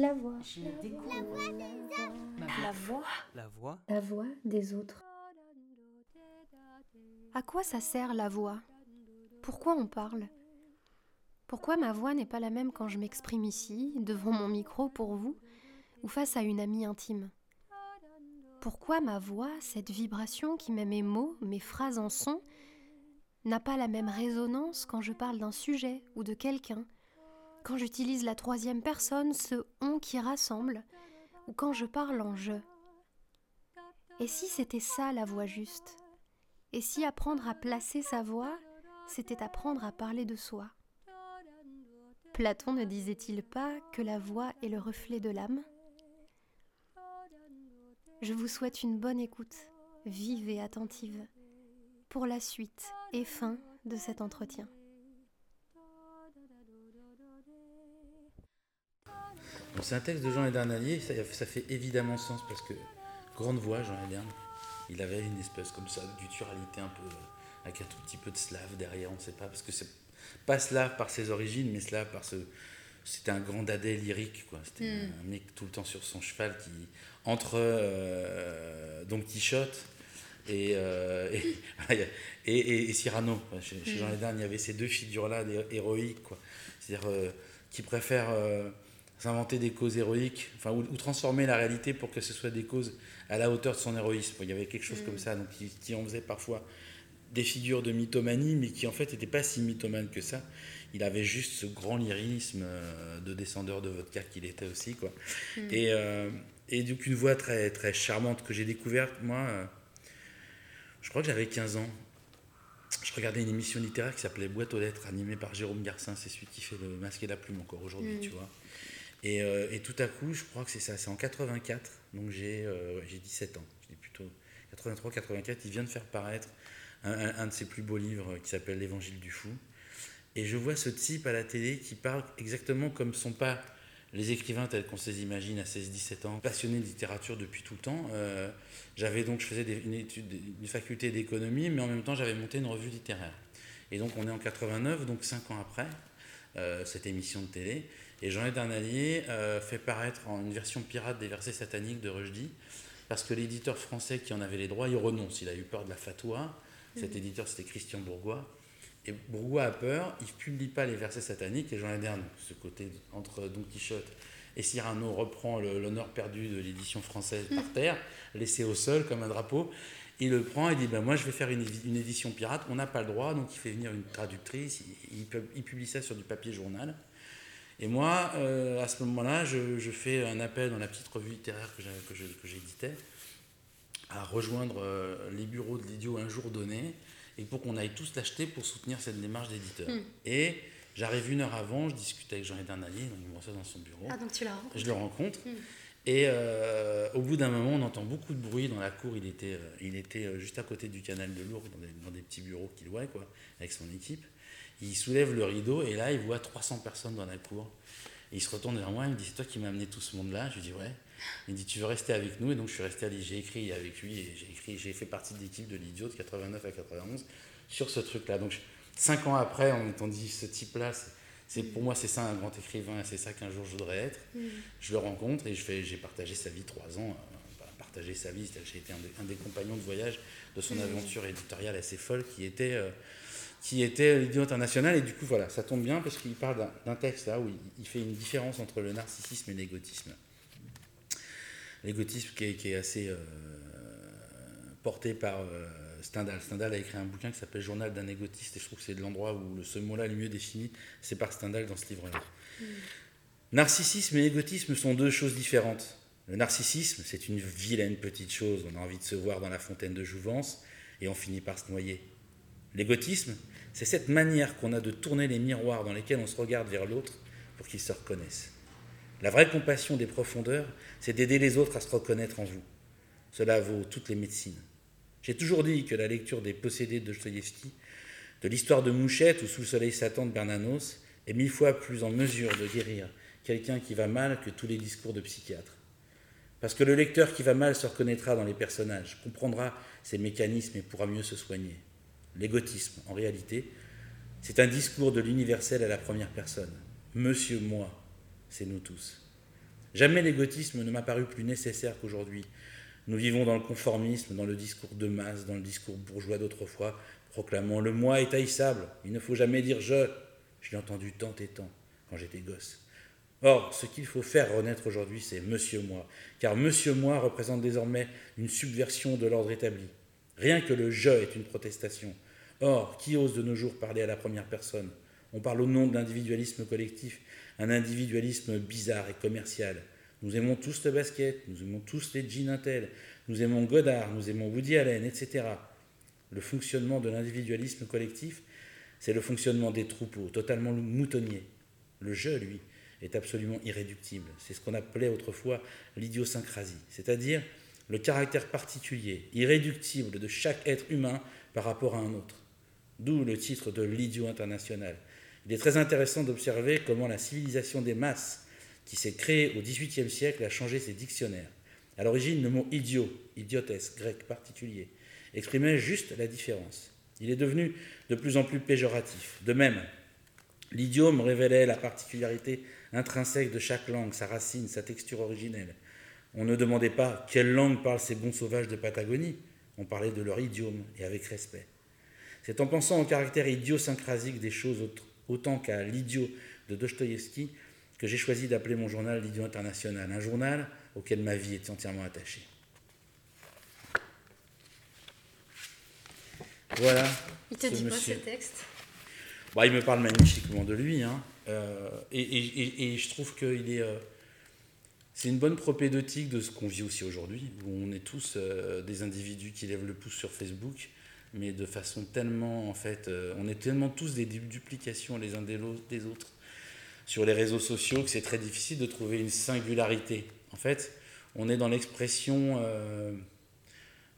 La voix. Je découvre. La voix. La voix. La voix. La voix des autres. À quoi ça sert la voix? Pourquoi on parle? Pourquoi ma voix n'est pas la même quand je m'exprime ici, devant mon micro pour vous, ou face à une amie intime? Pourquoi ma voix, cette vibration qui met mes mots, mes phrases en son, n'a pas la même résonance quand je parle d'un sujet ou de quelqu'un, quand j'utilise la troisième personne, ce on qui rassemble, ou quand je parle en je Et si c'était ça la voix juste? Et si apprendre à placer sa voix, c'était apprendre à parler de soi? Platon ne disait-il pas que la voix est le reflet de l'âme? Je vous souhaite une bonne écoute, vive et attentive, pour la suite et fin de cet entretien. Bon, c'est un texte de Jean Edernalier, ça, ça fait évidemment sens parce que grande voix, Jean Edern, il avait une espèce comme ça de gutturalité un peu, euh, avec un tout petit peu de slave derrière, on ne sait pas, parce que c'est pas slave par ses origines, mais slave par ce. C'était un grand dadais lyrique, quoi. C'était Mm. un mec tout le temps sur son cheval qui, entre euh, Don Quichotte et, euh, et, et, et- et Cyrano. quoi. Chez, chez Jean Edern, il y avait ces deux figures-là, héroïques, quoi. C'est-à-dire euh, qui préfèrent s'inventer des causes héroïques, enfin, ou, ou transformer la réalité pour que ce soit des causes à la hauteur de son héroïsme. Il y avait quelque chose comme ça, donc qui, qui en faisait parfois des figures de mythomanie, mais qui en fait n'étaient pas si mythomane que ça. Il avait juste ce grand lyrisme euh, de descendeur de vodka qu'il était aussi, quoi. Et, euh, et donc une voix très, très charmante que j'ai découverte, moi, euh, je crois que j'avais 15 ans. Je regardais une émission littéraire qui s'appelait Boîte aux lettres, animée par Jérôme Garcin, c'est celui qui fait le masque et la plume encore aujourd'hui, tu vois. Et, euh, et tout à coup, je crois que c'est ça, c'est en 84, donc j'ai euh, ouais, j'ai 17 ans, je dis plutôt 83-84, il vient de faire paraître un, de ses plus beaux livres qui s'appelle L'Évangile du Fou. Et je vois ce type à la télé qui parle exactement comme sont pas les écrivains tels qu'on se les imagine à 16-17 ans, passionnés de littérature depuis tout le temps. Euh, j'avais donc, je faisais une, étude, une faculté d'économie, mais en même temps j'avais monté une revue littéraire. Et donc on est en 89, donc 5 ans après euh, cette émission de télé. Et Jean Dernalier euh, fait paraître en une version pirate des versets sataniques de Rushdie, parce que l'éditeur français qui en avait les droits, il renonce. Il a eu peur de la fatwa. Cet éditeur, c'était Christian Bourgois. Et Bourgois a peur, il ne publie pas les versets sataniques, et Jean Edern, ce côté entre Don Quichotte et Cyrano, reprend l'honneur perdu de l'édition française par terre, laissé au sol comme un drapeau. Il le prend et dit ben Moi, je vais faire une, édition pirate, on n'a pas le droit, donc il fait venir une traductrice, il, il publie ça sur du papier journal. Et moi, euh, à ce moment-là, je, je fais un appel dans la petite revue littéraire que j'éditais à rejoindre euh, les bureaux de l'idiot un jour donné et pour qu'on aille tous l'acheter pour soutenir cette démarche d'éditeur. Et j'arrive une heure avant, je discute avec Jean Dernalier, donc il me reçoit dans son bureau. Ah, donc tu l'as rencontré Je le rencontre. Et euh, au bout d'un moment, on entend beaucoup de bruit dans la cour. Il était, il était juste à côté du canal de Lourdes, dans des, dans des petits bureaux qu'il louait, quoi, avec son équipe. Il soulève le rideau et là, il voit 300 personnes dans la cour. Et il se retourne vers moi, il me dit C'est toi qui m'as amené tout ce monde-là? Je lui dis Ouais. Il me dit Tu veux rester avec nous? Et donc, je suis resté à l'I- J'ai écrit avec lui et j'ai écrit, j'ai fait partie de l'équipe de l'idiot de 89 à 91 sur ce truc-là. Donc, je- cinq ans après, on m'entend dit Ce type-là, c'est- c'est pour moi, c'est ça un grand écrivain c'est ça qu'un jour je voudrais être. Je le rencontre et je fais, j'ai partagé sa vie trois ans. euh, partagé sa vie, j'ai été un des, un des compagnons de voyage de son aventure éditoriale assez folle qui était, euh, qui était l'idiot international. Et du coup, voilà, ça tombe bien parce qu'il parle d'un- texte là où il, il fait une différence entre le narcissisme et l'égotisme. L'égotisme qui est, qui est assez euh, porté par euh, Stendhal. Stendhal a écrit un bouquin qui s'appelle Journal d'un égotiste et je trouve que c'est l'endroit où le, ce mot-là est le mieux défini, c'est par Stendhal dans ce livre-là. Narcissisme et égotisme sont deux choses différentes. Le narcissisme, c'est une vilaine petite chose, on a envie de se voir dans la fontaine de jouvence et on finit par se noyer. L'égotisme, c'est cette manière qu'on a de tourner les miroirs dans lesquels on se regarde vers l'autre pour qu'ils se reconnaissent. La vraie compassion des profondeurs, c'est d'aider les autres à se reconnaître en vous. Cela vaut toutes les médecines. J'ai toujours dit que la lecture des Possédés de Dostoïevski, de l'histoire de Mouchette ou Sous le soleil Satan de Bernanos est mille fois plus en mesure de guérir quelqu'un qui va mal que tous les discours de psychiatres. Parce que le lecteur qui va mal se reconnaîtra dans les personnages, comprendra ces mécanismes et pourra mieux se soigner. L'égotisme, en réalité, c'est un discours de l'universel à la première personne. Monsieur moi, c'est nous tous. Jamais l'égotisme ne m'a paru plus nécessaire qu'aujourd'hui. Nous vivons dans le conformisme, dans le discours de masse, dans le discours bourgeois d'autrefois, proclamant le moi est haïssable, il ne faut jamais dire je. Je l'ai entendu tant et tant quand j'étais gosse. Or, ce qu'il faut faire renaître aujourd'hui, c'est Monsieur Moi, car Monsieur Moi représente désormais une subversion de l'ordre établi. Rien que le je est une protestation. Or, qui ose de nos jours parler à la première personne? On parle au nom de l'individualisme collectif, un individualisme bizarre et commercial. Nous aimons tous le basket, nous aimons tous les jeans Intel, nous aimons Godard, nous aimons Woody Allen, etc. Le fonctionnement de l'individualisme collectif, c'est le fonctionnement des troupeaux, totalement moutonniers. Le je, lui, est absolument irréductible. C'est ce qu'on appelait autrefois l'idiosyncrasie, c'est-à-dire le caractère particulier, irréductible de chaque être humain par rapport à un autre. D'où le titre de l'idiot international. Il est très intéressant d'observer comment la civilisation des masses, qui s'est créée au XVIIIe siècle, a changé ses dictionnaires. À l'origine, le mot idiot, idiotesse, grec particulier, exprimait juste la différence. Il est devenu de plus en plus péjoratif. De même, l'idiome révélait la particularité intrinsèque de chaque langue, sa racine, sa texture originelle. On ne demandait pas quelle langue parlent ces bons sauvages de Patagonie, on parlait de leur idiome et avec respect. C'est en pensant au caractère idiosyncrasique des choses autant qu'à l'idiot de Dostoïevski que j'ai choisi d'appeler mon journal l'idiot international, un journal auquel ma vie est entièrement attachée. Voilà. Il te dit quoi ce texte? Bah, Il me parle magnifiquement de lui. Hein. Euh, et, je trouve qu'il est. Euh, c'est une bonne propédeutique de ce qu'on vit aussi aujourd'hui, où on est tous euh, des individus qui lèvent le pouce sur Facebook, mais de façon tellement, en fait, on est tellement tous des duplications les uns des, autres sur les réseaux sociaux que c'est très difficile de trouver une singularité. En fait, on est dans l'expression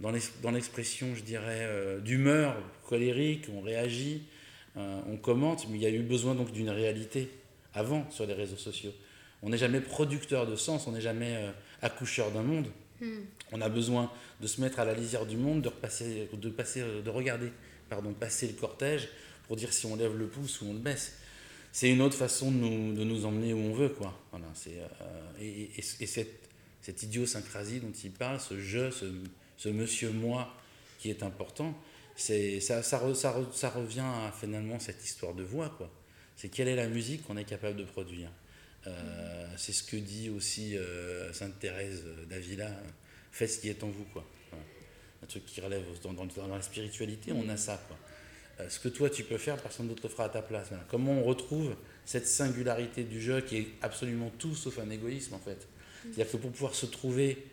dans l'expression, je dirais, euh, d'humeur colérique, on réagit, euh, on commente, mais il y a eu besoin donc d'une réalité avant sur les réseaux sociaux. On n'est jamais producteur de sens, on n'est jamais euh, accoucheur d'un monde. Hmm. On a besoin de se mettre à la lisière du monde, de, repasser, de, passer, de regarder pardon, passer le cortège pour dire si on lève le pouce ou on le baisse. C'est une autre façon de nous, de nous, emmener où on veut. Quoi. Voilà, et, et, cette, cette idiosyncrasie dont il parle, ce jeu, ce, ce monsieur moi qui est important, c'est ça, ça, ça, revient à finalement cette histoire de voix. quoi. C'est quelle est la musique qu'on est capable de produire? Euh, c'est ce que dit aussi euh, Sainte Thérèse d'Avila, faites ce qui est en vous. quoi. Un truc qui relève dans, dans, la spiritualité, on a ça. quoi. Euh, ce que toi tu peux faire, personne d'autre le fera à ta place. Comment on retrouve cette singularité du jeu qui est absolument tout sauf un égoïsme en fait. C'est-à-dire que pour pouvoir se trouver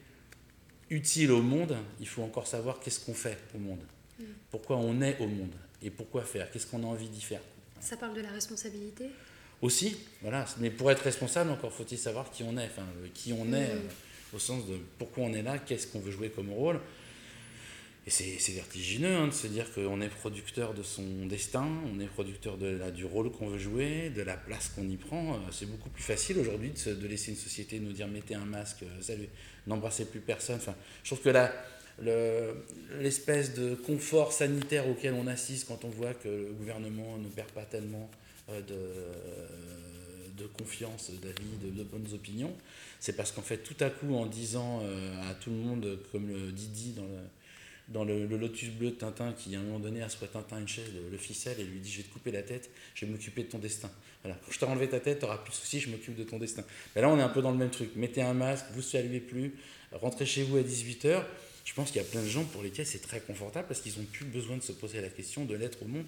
utile au monde, il faut encore savoir qu'est-ce qu'on fait au monde. Mm. Pourquoi on est au monde et pourquoi faire, qu'est-ce qu'on a envie d'y faire. Ça parle de la responsabilité? Aussi, voilà. Mais pour être responsable, encore faut-il savoir qui on est, enfin, euh, qui on est mm. euh, au sens de pourquoi on est là, qu'est-ce qu'on veut jouer comme rôle. Et c'est vertigineux hein, de se dire qu'on est producteur de son destin, on est producteur de la, du rôle qu'on veut jouer, de la place qu'on y prend. Euh, c'est beaucoup plus facile aujourd'hui de, de, laisser une société nous dire mettez un masque, salut, n'embrassez plus personne. Enfin, je trouve que l'espèce de confort sanitaire auquel on assiste quand on voit que le gouvernement ne perd pas tellement de, de confiance, d'avis, de, bonnes opinions, c'est parce qu'en fait, tout à coup, en disant euh, à tout le monde, comme le Didi dans le, dans le, Lotus bleu de Tintin, qui à un moment donné assoit Tintin une chaise, le, ficelle, et lui dit Je vais te couper la tête, je vais m'occuper de ton destin. Voilà. Quand je t'ai enlevé ta tête, tu n'auras plus de soucis, je m'occupe de ton destin. Mais là, on est un peu dans le même truc. Mettez un masque, vous saluez plus, rentrez chez vous à 18h. Je pense qu'il y a plein de gens pour lesquels c'est très confortable parce qu'ils n'ont plus besoin de se poser la question de l'être au monde.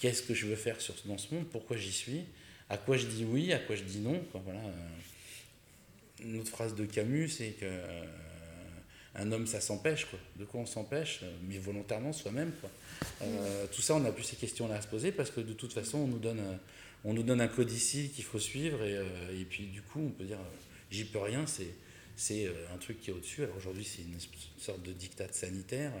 Qu'est-ce que je veux faire sur, dans ce monde Pourquoi j'y suis À quoi je dis oui À quoi je dis non Voilà. Une autre phrase de Camus, c'est que un homme, ça s'empêche, quoi. De quoi on s'empêche Mais volontairement, soi-même, quoi. Euh, tout ça, on a plus ces questions-là à se poser parce que de toute façon, on nous donne, on nous donne un code ici qu'il faut suivre et, euh, et, puis du coup, on peut dire, euh, j'y peux rien, c'est, c'est un truc qui est au-dessus. Alors aujourd'hui, c'est une sorte de dictat sanitaire.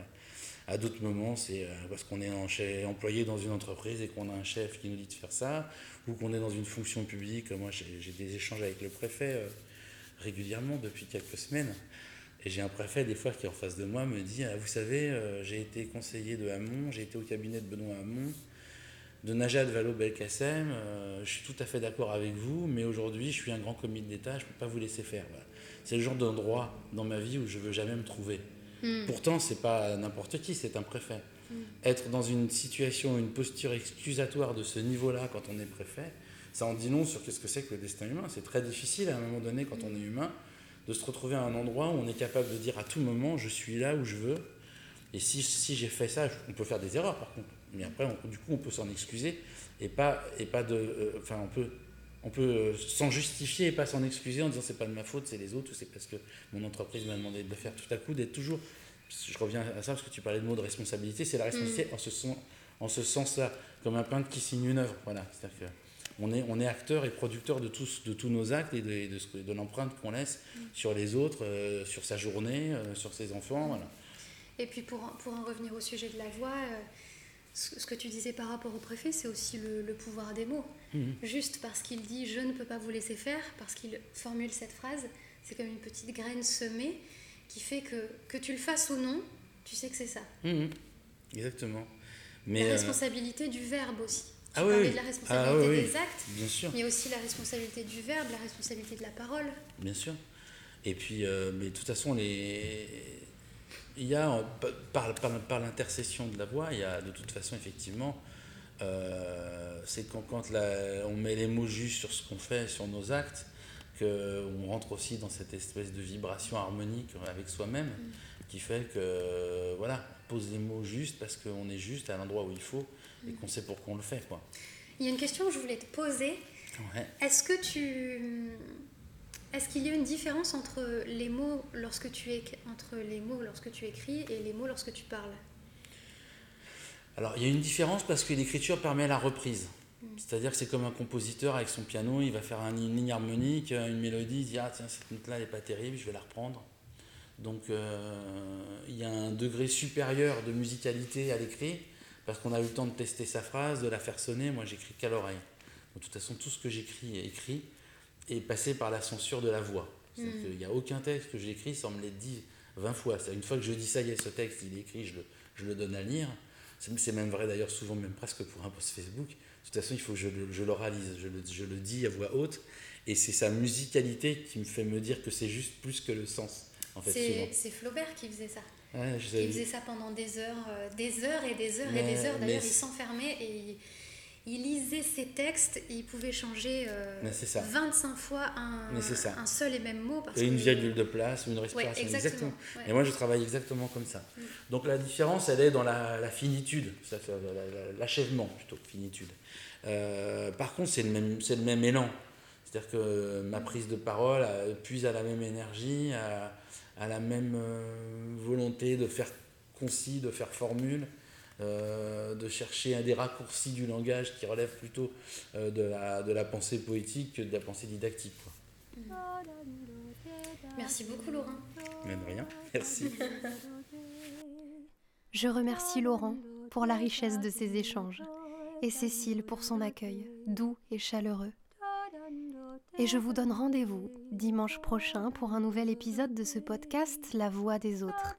À d'autres moments, c'est parce qu'on est employé dans une entreprise et qu'on a un chef qui nous dit de faire ça, ou qu'on est dans une fonction publique. Moi, j'ai des échanges avec le préfet régulièrement depuis quelques semaines. Et j'ai un préfet, des fois, qui est en face de moi, me dit ah, Vous savez, euh, j'ai été conseiller de Hamon, j'ai été au cabinet de Benoît Hamon. de Najat Vallaud-Belkacem, euh, je suis tout à fait d'accord avec vous, mais aujourd'hui, je suis un grand commis d'État, je ne peux pas vous laisser faire. C'est le genre d'endroit dans ma vie où je veux jamais me trouver. Hmm. Pourtant, c'est pas n'importe qui, c'est un préfet. Hmm. Être dans une situation, une posture excusatoire de ce niveau-là quand on est préfet, ça en dit long sur qu'est-ce que c'est que le destin humain. C'est très difficile à un moment donné, quand on est humain, de se retrouver à un endroit où on est capable de dire à tout moment, je suis là où je veux. Et si, si j'ai fait ça, on peut faire des erreurs par contre. Mais après, du coup, on peut s'en excuser et pas, et pas de. Euh, enfin, on peut, on peut euh, s'en justifier et pas s'en excuser en disant c'est pas de ma faute, c'est les autres, ou c'est parce que mon entreprise m'a demandé de le faire tout à coup, d'être toujours. Je reviens à ça parce que tu parlais de mots de responsabilité, c'est la responsabilité mm. en ce, sens, en ce sens-là, comme un peintre qui signe une œuvre. Voilà, c'est-à-dire on est, on est acteur et producteur de tous, de tous nos actes et de, de, de l'empreinte qu'on laisse mm. sur les autres, euh, sur sa journée, sur ses enfants. Voilà. Et puis pour, pour en revenir au sujet de la voix, ce que tu disais par rapport au préfet, c'est aussi le, pouvoir des mots. Mhm. Juste parce qu'il dit je ne peux pas vous laisser faire, parce qu'il formule cette phrase, c'est comme une petite graine semée qui fait que que tu le fasses ou non, tu sais que c'est ça. Mhm. Exactement. Mais la euh, responsabilité du verbe aussi. Tu ah parlais de la responsabilité ah des actes, bien sûr. mais aussi la responsabilité du verbe, la responsabilité de la parole. Bien sûr. Et puis, euh, mais de toute façon, les, il y a, par, par, l'intercession de la voix, il y a de toute façon, effectivement, euh, c'est quand, quand on met les mots justes sur ce qu'on fait, sur nos actes, qu'on rentre aussi dans cette espèce de vibration harmonique avec soi-même, mm. qui fait que, voilà, pose les mots justes parce qu'on est juste à l'endroit où il faut et mm. qu'on sait pourquoi on le fait. Quoi. Il y a une question que je voulais te poser. Est-ce que tu est-ce qu'il y a une différence entre les mots lorsque tu entre les mots lorsque tu écris et les mots lorsque tu parles? Alors il y a une différence parce que l'écriture permet la reprise. Mm. C'est-à-dire que c'est comme un compositeur avec son piano, il va faire une ligne harmonique, une mélodie, il dit ah tiens cette note-là elle n'est pas terrible, je vais la reprendre. Donc euh, il y a un degré supérieur de musicalité à l'écrit parce qu'on a eu le temps de tester sa phrase, de la faire sonner. Moi j'écris qu'à l'oreille. De toute façon tout ce que j'écris est écrit et passer par la censure de la voix. Il n'y a aucun texte que j'écris sans me l'être dit 20 fois. Une fois que je dis ça y est, ce texte, il est écrit, je le, je le donne à lire. C'est même vrai d'ailleurs souvent, même presque pour un post Facebook. De toute façon, il faut que je, je l'oralise, je le, je le dis à voix haute. Et c'est sa musicalité qui me fait me dire que c'est juste plus que le sens. En fait, c'est Flaubert qui faisait ça. il faisait ça pendant des heures, euh, des heures et des heures et des heures. D'ailleurs, il s'enfermait et il lisait ses textes et il pouvait changer 25 euh, fois un, un, seul et même mot. et une virgule de place une respiration. exactement. Et moi, je travaille exactement comme ça. Mm. Donc la différence, elle est dans la, finitude, l'achèvement plutôt que finitude. Euh, par contre, c'est le, même, le même élan. C'est-à-dire que ma prise de parole euh, puise à la même énergie, à, à la même volonté de faire concis, de faire formule. Euh, de chercher un des raccourcis du langage qui relève plutôt euh, de, la, de la pensée poétique que de la pensée didactique. Merci beaucoup Laurent. Même rien, merci. Je remercie Laurent pour la richesse de ses échanges et Cécile pour son accueil doux et chaleureux. Et je vous donne rendez-vous dimanche prochain pour un nouvel épisode de ce podcast La voix des autres.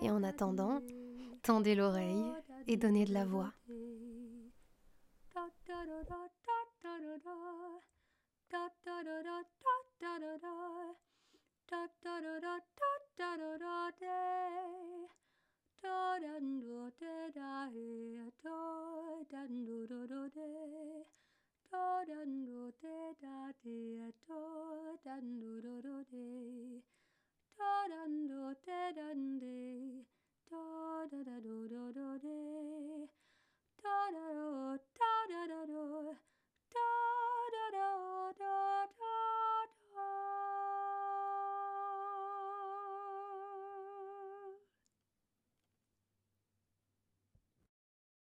Et en attendant, tendez l'oreille et donnez de la voix. da da da do do do de da da do da da da do da da do